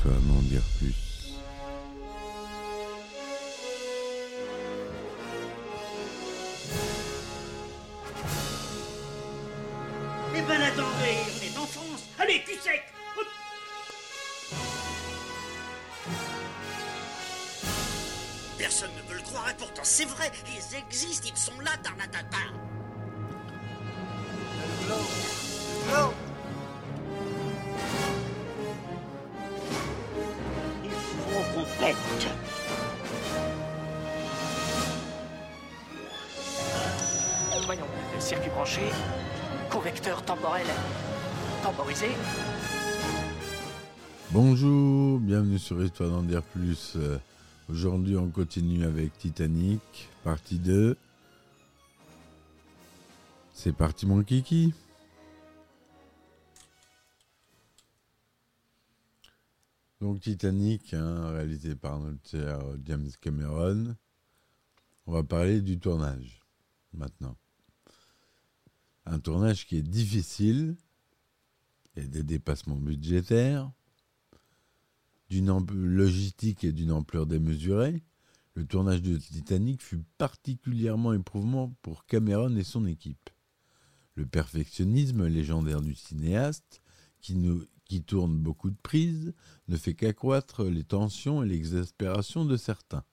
Histoire n'en dire plus. Eh ben attendez, on est en France. Allez, cul sec. Personne ne peut le croire et pourtant c'est vrai, ils existent, ils sont là, Tarnatata. Voyons, circuit branché, convecteur temporel temporisé. Bonjour, bienvenue sur Histoire d'en dire plus. Aujourd'hui, on continue avec Titanic, partie 2. C'est parti, mon kiki. Donc, Titanic, hein, réalisé par notre cher James Cameron. On va parler du tournage maintenant. Un tournage qui est difficile. A des dépassements budgétaires d'une logistique et d'une ampleur démesurée, le tournage de Titanic fut particulièrement éprouvant pour Cameron et son équipe. Le perfectionnisme légendaire du cinéaste, qui, qui tourne beaucoup de prises, ne fait qu'accroître les tensions et l'exaspération de certains.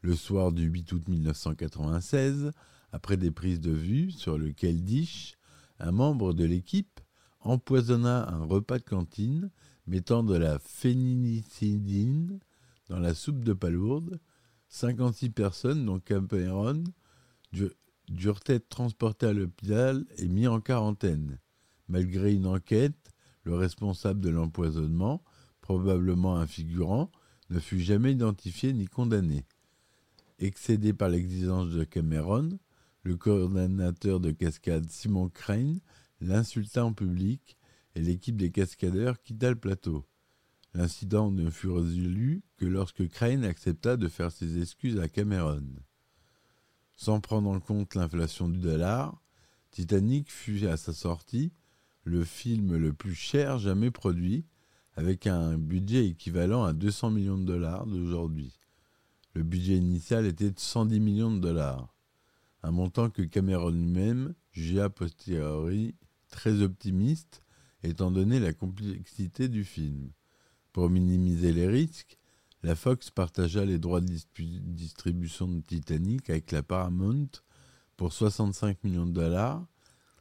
Le soir du 8 août 1996, après des prises de vue sur le Keldish, un membre de l'équipe empoisonna un repas de cantine mettant de la phénicidine dans la soupe de palourde. 56 personnes, dont Cameron, du- durent être transportées à l'hôpital et mis en quarantaine. Malgré une enquête, le responsable de l'empoisonnement, probablement un figurant, ne fut jamais identifié ni condamné. Excédé par l'exigence de Cameron, le coordonnateur de cascade Simon Crane l'insulta en public et l'équipe des cascadeurs quitta le plateau. L'incident ne fut résolu que lorsque Crane accepta de faire ses excuses à Cameron. Sans prendre en compte l'inflation du dollar, Titanic fut à sa sortie le film le plus cher jamais produit, avec un budget équivalent à 200 millions de dollars d'aujourd'hui. Le budget initial était de 110 millions de dollars, un montant que Cameron lui-même jugea a posteriori très optimiste étant donné la complexité du film. Pour minimiser les risques, la Fox partagea les droits de distribution de Titanic avec la Paramount pour 65 millions de dollars,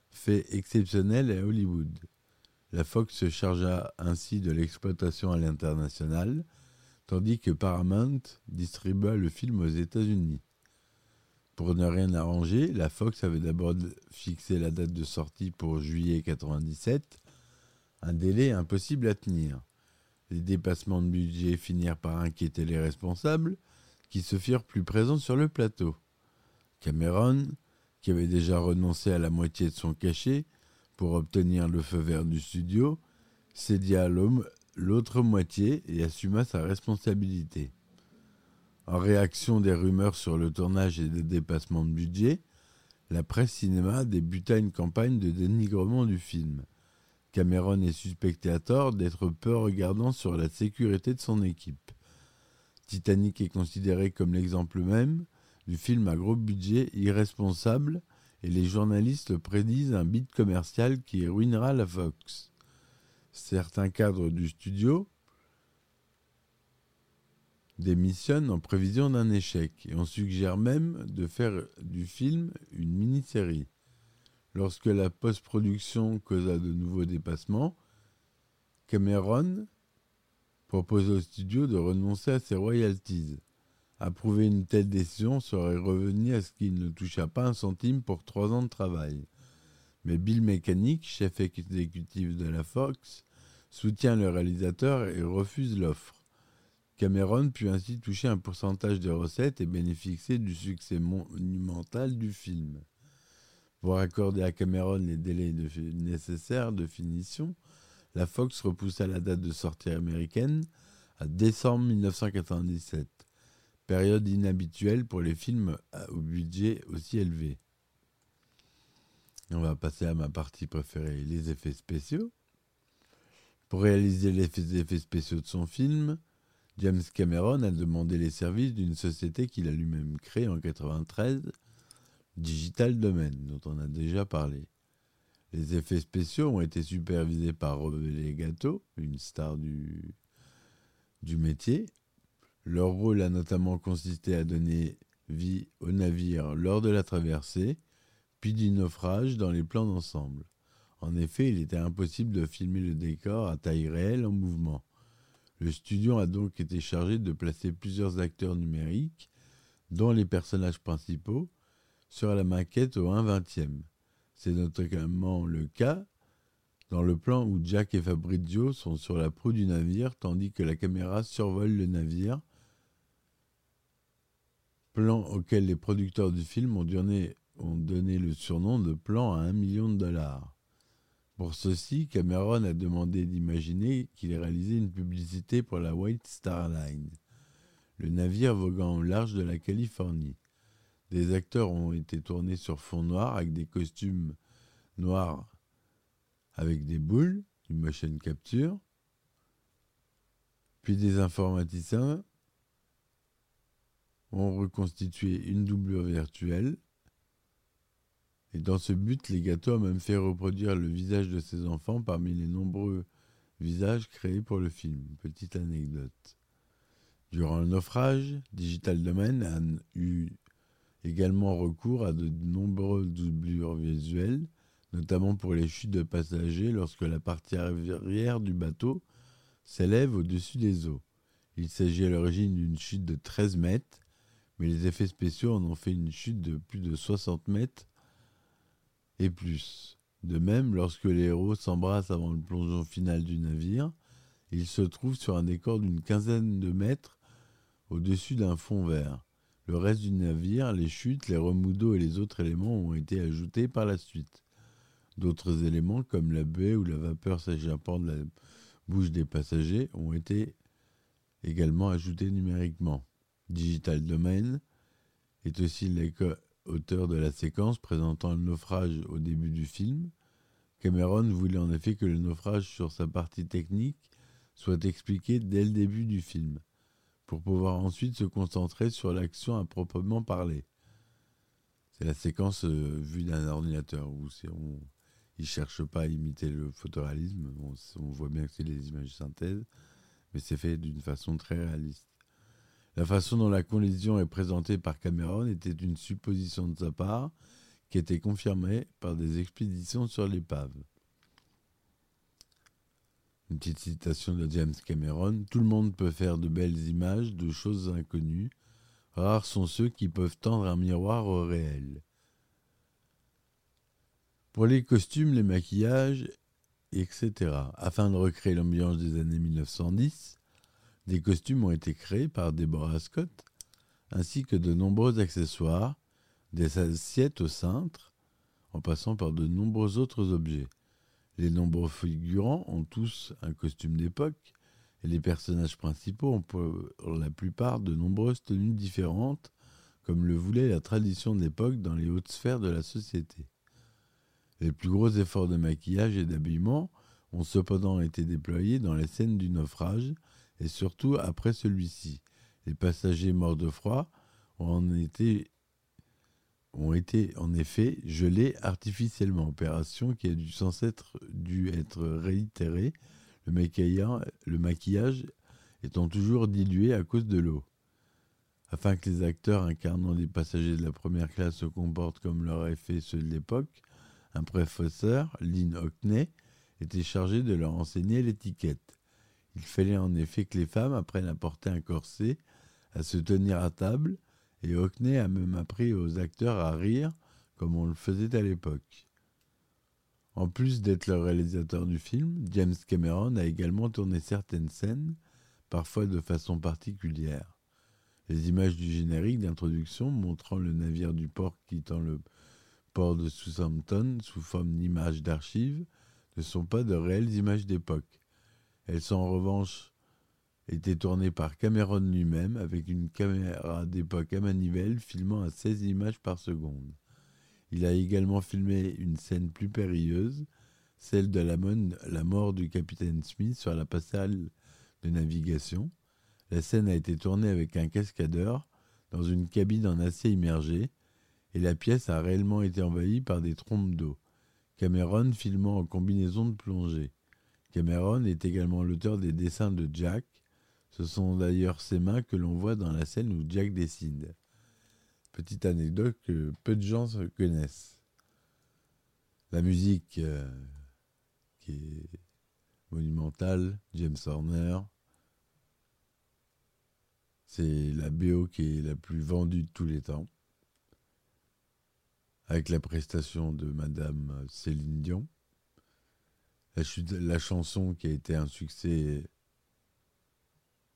fait exceptionnel à Hollywood. La Fox se chargea ainsi de l'exploitation à l'international, tandis que Paramount distribua le film aux États-Unis. Pour ne rien arranger, la Fox avait d'abord fixé la date de sortie pour juillet 97, un délai impossible à tenir. Les dépassements de budget finirent par inquiéter les responsables, qui se firent plus présents sur le plateau. Cameron, qui avait déjà renoncé à la moitié de son cachet pour obtenir le feu vert du studio, cédia l'autre moitié et assuma sa responsabilité. En réaction des rumeurs sur le tournage et des dépassements de budget, la presse cinéma débuta une campagne de dénigrement du film. Cameron est suspecté à tort d'être peu regardant sur la sécurité de son équipe. Titanic est considéré comme l'exemple même du film à gros budget irresponsable et les journalistes prédisent un bid commercial qui ruinera la Fox. Certains cadres du studio démissionnent en prévision d'un échec et on suggère même de faire du film une mini-série. Lorsque la post-production causa de nouveaux dépassements, Cameron propose au studio de renoncer à ses royalties. Approuver une telle décision serait revenu à ce qu'il ne toucha pas un centime pour trois ans de travail. Mais Bill Mechanic, chef exécutif de la Fox, soutient le réalisateur et refuse l'offre. Cameron put ainsi toucher un pourcentage des recettes et bénéficier du succès monumental du film. Pour accorder à Cameron les délais nécessaires de finition, la Fox repoussa la date de sortie américaine à décembre 1997, période inhabituelle pour les films au budget aussi élevé. On va passer à ma partie préférée, les effets spéciaux. Pour réaliser les effets spéciaux de son film, James Cameron a demandé les services d'une société qu'il a lui-même créée en 1993, Digital Domain, dont on a déjà parlé. Les effets spéciaux ont été supervisés par Robert Legato, une star du, du métier. Leur rôle a notamment consisté à donner vie au navire lors de la traversée, puis du naufrage dans les plans d'ensemble. En effet, il était impossible de filmer le décor à taille réelle en mouvement. Le studio a donc été chargé de placer plusieurs acteurs numériques, dont les personnages principaux, sur la maquette au 1 20 C'est notamment le cas dans le plan où Jack et Fabrizio sont sur la proue du navire tandis que la caméra survole le navire, plan auquel les producteurs du film ont donné, ont donné le surnom de plan à un million de dollars. Pour ceci, Cameron a demandé d'imaginer qu'il réalisait une publicité pour la White Star Line, le navire voguant au large de la Californie. Des acteurs ont été tournés sur fond noir avec des costumes noirs avec des boules, du motion capture, puis des informaticiens ont reconstitué une doublure virtuelle. Et dans ce but, les gâteaux ont même fait reproduire le visage de ses enfants parmi les nombreux visages créés pour le film. Petite anecdote. Durant le naufrage, Digital Domain a eu également recours à de nombreuses doublures visuelles notamment pour les chutes de passagers lorsque la partie arrière du bateau s'élève au-dessus des eaux. Il s'agit à l'origine d'une chute de 13 mètres, mais les effets spéciaux en ont fait une chute de plus de 60 mètres et plus. De même, lorsque les héros s'embrassent avant le plongeon final du navire, ils se trouvent sur un décor d'une quinzaine de mètres au-dessus d'un fond vert. Le reste du navire, les chutes, les remous d'eau et les autres éléments ont été ajoutés par la suite. D'autres éléments, comme la baie ou la vapeur s'échappant de la bouche des passagers, ont été également ajoutés numériquement. Digital Domain est aussi l'auteur de la séquence présentant le naufrage au début du film. Cameron voulait en effet que le naufrage sur sa partie technique soit expliqué dès le début du film, pour pouvoir ensuite se concentrer sur l'action à proprement parler. C'est la séquence euh, vue d'un ordinateur où on, il cherche pas à imiter le photoréalisme. On, voit bien que c'est des images de synthèse, mais c'est fait d'une façon très réaliste. La façon dont la collision est présentée par Cameron était une supposition de sa part qui était confirmée par des expéditions sur l'épave. Une petite citation de James Cameron Tout le monde peut faire de belles images de choses inconnues. Rares sont ceux qui peuvent tendre un miroir au réel. Pour les costumes, les maquillages, etc. Afin de recréer l'ambiance des années 1910, des costumes ont été créés par Deborah Scott, ainsi que de nombreux accessoires, des assiettes au cintre, en passant par de nombreux autres objets. Les nombreux figurants ont tous un costume d'époque, et les personnages principaux ont pour la plupart de nombreuses tenues différentes, comme le voulait la tradition de l'époque dans les hautes sphères de la société. Les plus gros efforts de maquillage et d'habillement ont cependant été déployés dans les scènes du naufrage et surtout après celui-ci. Les passagers morts de froid ont, été, ont été en effet gelés artificiellement, opération qui a dû sans être dû être réitérée, le maquillage, le maquillage étant toujours dilué à cause de l'eau. Afin que les acteurs incarnant des passagers de la première classe se comportent comme leur effet ceux de l'époque, un professeur, Lynn Hockney, était chargé de leur enseigner l'étiquette. Il fallait en effet que les femmes apprennent à porter un corset, à se tenir à table, et Hockney a même appris aux acteurs à rire, comme on le faisait à l'époque. En plus d'être le réalisateur du film, James Cameron a également tourné certaines scènes, parfois de façon particulière. Les images du générique d'introduction montrant le navire du port quittant le port de Southampton sous forme d'images d'archives ne sont pas de réelles images d'époque. Elles sont en revanche été tournées par Cameron lui-même avec une caméra d'époque à manivelle filmant à 16 images par seconde. Il a également filmé une scène plus périlleuse, celle de la, mort du capitaine Smith sur la passerelle de navigation. La scène a été tournée avec un cascadeur dans une cabine en acier immergé et la pièce a réellement été envahie par des trompes d'eau. Cameron filmant en combinaison de plongée. Cameron est également l'auteur des dessins de Jack. Ce sont d'ailleurs ses mains que l'on voit dans la scène où Jack dessine. Petite anecdote que peu de gens connaissent. La musique euh, qui est monumentale, James Horner. C'est la BO qui est la plus vendue de tous les temps avec la prestation de Madame Céline Dion. La, chanson qui a été un succès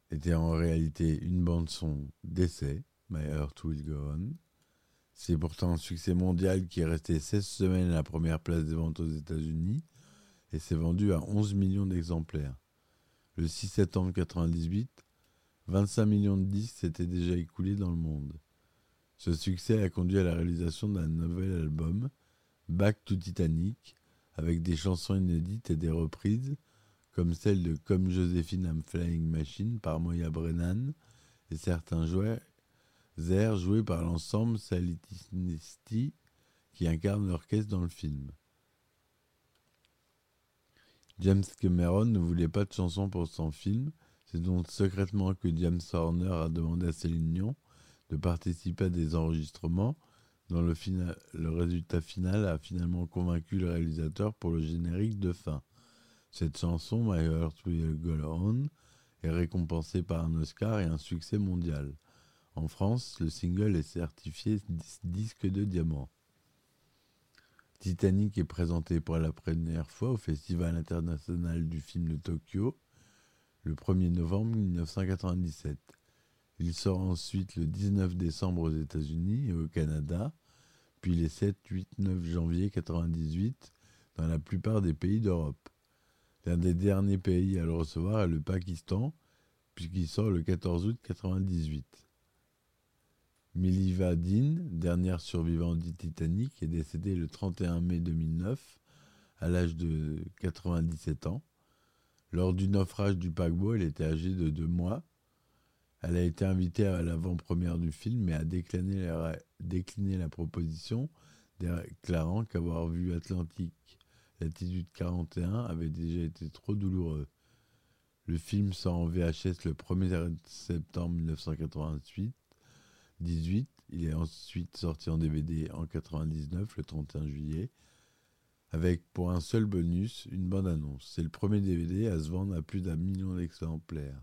était en réalité une bande-son d'essai, My Heart Will Go On. C'est pourtant un succès mondial qui est resté 16 semaines à la première place des ventes aux États-Unis et s'est vendu à 11 millions d'exemplaires. Le 6 septembre 1998, 25 millions de disques s'étaient déjà écoulés dans le monde. Ce succès a conduit à la réalisation d'un nouvel album, Back to Titanic, avec des chansons inédites et des reprises, comme celle de Comme Joséphine I'm Flying Machine par Moya Brennan, et certains jouets, airs joués par l'ensemble Salitinesti qui incarne l'orchestre dans le film. James Cameron ne voulait pas de chansons pour son film, c'est donc secrètement que James Horner a demandé à Céline Dion de participer à des enregistrements dont le, le résultat final a finalement convaincu le réalisateur pour le générique de fin. Cette chanson, My Heart Will Go On, est récompensée par un Oscar et un succès mondial. En France, le single est certifié disque de diamant. Titanic est présenté pour la première fois au Festival international du film de Tokyo le 1er novembre 1997. Il sort ensuite le 19 décembre aux États-Unis et au Canada, puis les 7, 8, 9 janvier 1998 dans la plupart des pays d'Europe. L'un des derniers pays à le recevoir est le Pakistan, puisqu'il sort le 14 août 1998. Miliva Dean, dernière survivante du Titanic, est décédée le 31 mai 2009 à l'âge de 97 ans. Lors du naufrage du paquebot, elle était âgée de deux mois elle a été invitée à l'avant-première du film, mais a décliné la, proposition, déclarant qu'avoir vu Atlantique, l'attitude 41, avait déjà été trop douloureux. Le film sort en VHS le 1er septembre 1988. 18. Il est ensuite sorti en DVD en 99, le 31 juillet, avec pour un seul bonus une bande-annonce. C'est le premier DVD à se vendre à plus d'un million d'exemplaires.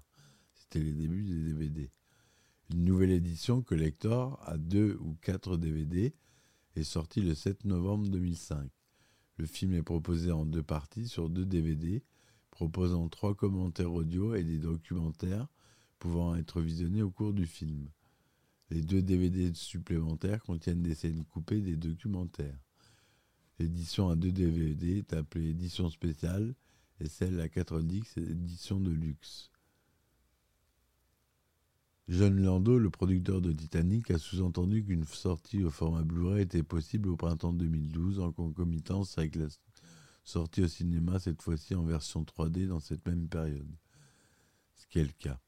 C'était les débuts des DVD. Une nouvelle édition collector à deux ou quatre DVD est sortie le 7 novembre 2005. Le film est proposé en deux parties sur deux DVD, proposant trois commentaires audio et des documentaires pouvant être visionnés au cours du film. Les deux DVD supplémentaires contiennent des scènes coupées des documentaires. L'édition à deux DVD est appelée édition spéciale et celle à 4 disques édition de luxe. John Lando, le producteur de Titanic, a sous-entendu qu'une sortie au format Blu-ray était possible au printemps 2012 en concomitance avec la sortie au cinéma, cette fois-ci en version 3D dans cette même période. Ce qui est le cas.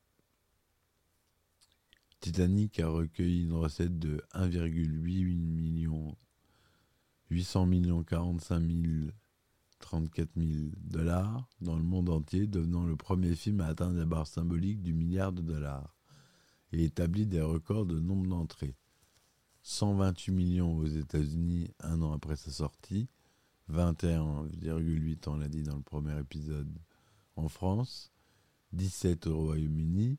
Titanic a recueilli une recette de 1,8 million 800 millions 45 000 34 000 dollars dans le monde entier, devenant le premier film à atteindre la barre symbolique du milliard de dollars et établit des records de nombre d'entrées. 128 millions aux États-Unis un an après sa sortie, 21,8 on l'a dit dans le premier épisode en France, 17 au Royaume-Uni.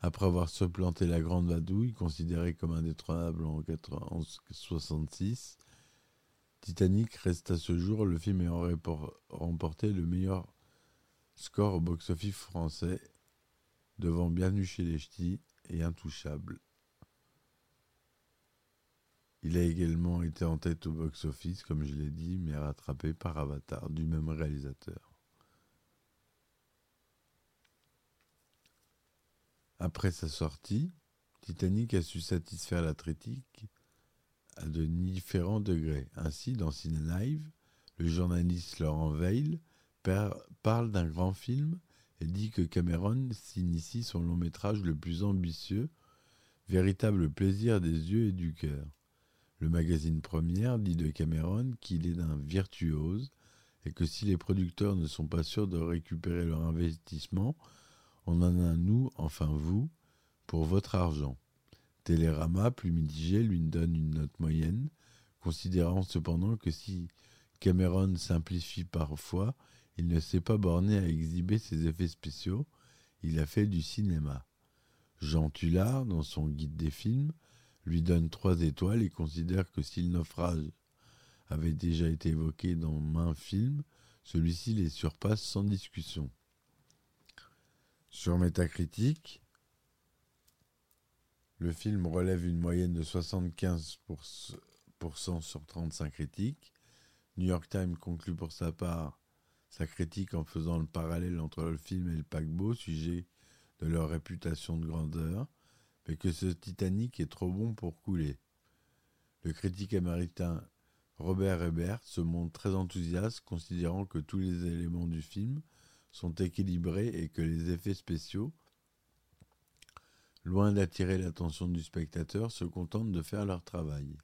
Après avoir supplanté la Grande Vadouille, considérée comme indétrônable en 1966, Titanic reste à ce jour le film ayant remporté le meilleur score au box-office français, devant Bienvenue chez et intouchable. Il a également été en tête au box-office, comme je l'ai dit, mais rattrapé par Avatar du même réalisateur. Après sa sortie, Titanic a su satisfaire la critique à de différents degrés. Ainsi, dans Ciné Live, Le journaliste Laurent Veil parle d'un grand film et dit que Cameron s'initie son long métrage le plus ambitieux, véritable plaisir des yeux et du cœur. Le magazine Première dit de Cameron qu'il est d'un virtuose et que si les producteurs ne sont pas sûrs de récupérer leur investissement, on en a nous, enfin vous, pour votre argent. Télérama, plus mitigé, lui donne une note moyenne, considérant cependant que si Cameron simplifie parfois, il ne s'est pas borné à exhiber ses effets spéciaux, il a fait du cinéma. Jean Tullard, dans son guide des films, lui donne trois étoiles et considère que si le naufrage avait déjà été évoqué dans main film, celui-ci les surpasse sans discussion. Sur Metacritic, le film relève une moyenne de 75% sur 35 critiques. New York Times conclut pour sa part sa critique en faisant le parallèle entre le film et le paquebot, sujet de leur réputation de grandeur, mais que ce Titanic est trop bon pour couler. Le critique américain Robert Ebert se montre très enthousiaste, considérant que tous les éléments du film sont équilibrés et que les effets spéciaux, loin d'attirer l'attention du spectateur, se contentent de faire leur travail.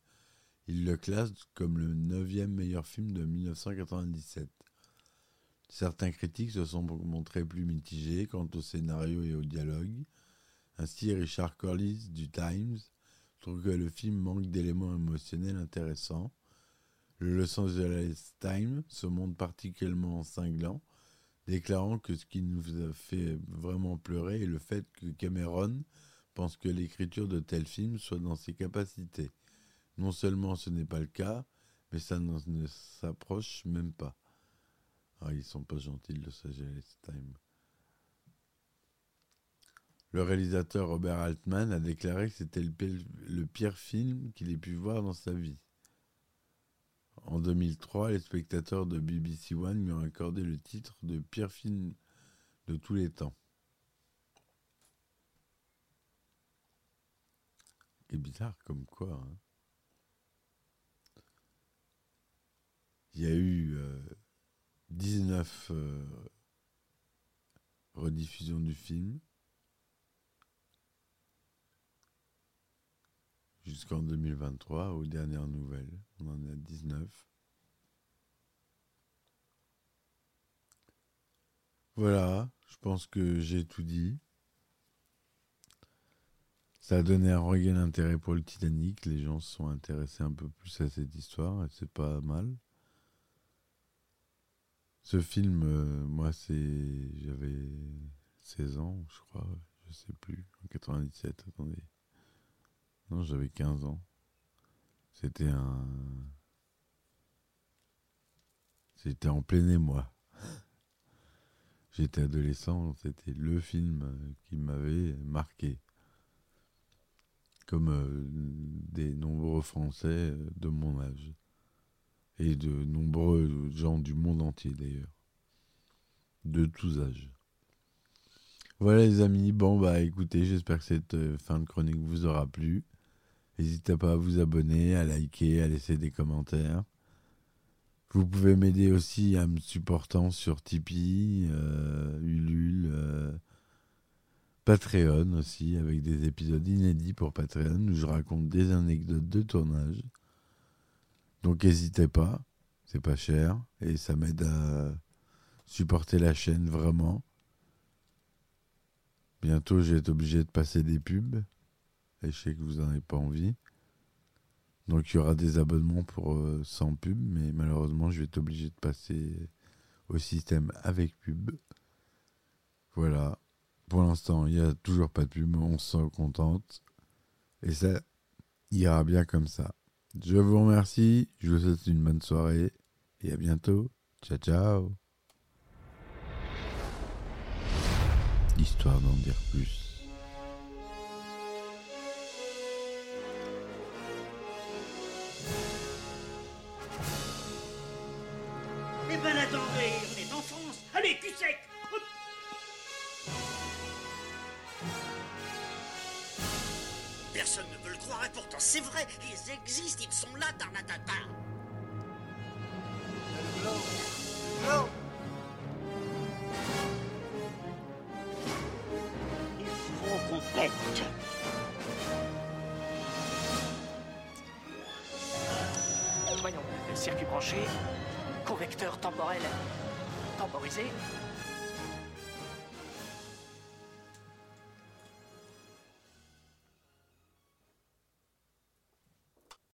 Il le classe comme le neuvième meilleur film de 1997. Certains critiques se sont montrés plus mitigés quant au scénario et au dialogue. Ainsi, Richard Corliss du Times trouve que le film manque d'éléments émotionnels intéressants. Le Los Angeles Times se montre particulièrement cinglant, déclarant que ce qui nous a fait vraiment pleurer est le fait que Cameron pense que l'écriture de tel film soit dans ses capacités. Non seulement ce n'est pas le cas, mais ça ne s'approche même pas. Ah, ils sont pas gentils, Los Angeles Times. Le réalisateur Robert Altman a déclaré que c'était le pire film qu'il ait pu voir dans sa vie. En 2003, les spectateurs de BBC One lui ont accordé le titre de pire film de tous les temps. C'est bizarre comme quoi. Hein. Il y a eu 19 euh, rediffusions du film. jusqu'en 2023, aux dernières nouvelles. On en a 19. Voilà, je pense que j'ai tout dit. Ça a donné un regain d'intérêt pour le Titanic. Les gens se sont intéressés un peu plus à cette histoire et c'est pas mal. Ce film, euh, moi, c'est. J'avais 16 ans, je crois, je sais plus, en 97, attendez. Non, j'avais 15 ans. C'était un. C'était en plein émoi. J'étais adolescent, c'était le film qui m'avait marqué. Comme euh, des nombreux Français de mon âge. Et de nombreux gens du monde entier d'ailleurs. De tous âges. Voilà les amis, bon bah écoutez, j'espère que cette euh, fin de chronique vous aura plu. N'hésitez pas à vous abonner, à liker, à laisser des commentaires. Vous pouvez m'aider aussi en me supportant sur Tipeee, euh, Ulule, euh, Patreon aussi, avec des épisodes inédits pour Patreon où je raconte des anecdotes de tournage. Donc n'hésitez pas, c'est pas cher et ça m'aide à supporter la chaîne vraiment. Bientôt, j'ai été obligé de passer des pubs et je sais que vous n'en avez pas envie. Donc il y aura des abonnements pour euh, sans pub, mais malheureusement je vais être obligé de passer au système avec pub. Voilà. Pour l'instant, il n'y a toujours pas de pub, on se sent contente. Et ça ira bien comme ça. Je vous remercie, je vous souhaite une bonne soirée et à bientôt. Ciao ciao. Histoire d'en dire plus. le croirais pourtant, c'est vrai, ils existent, ils sont là, Tarnatata. Non Il faut Voyons, le circuit branché, convecteur temporel temporisé,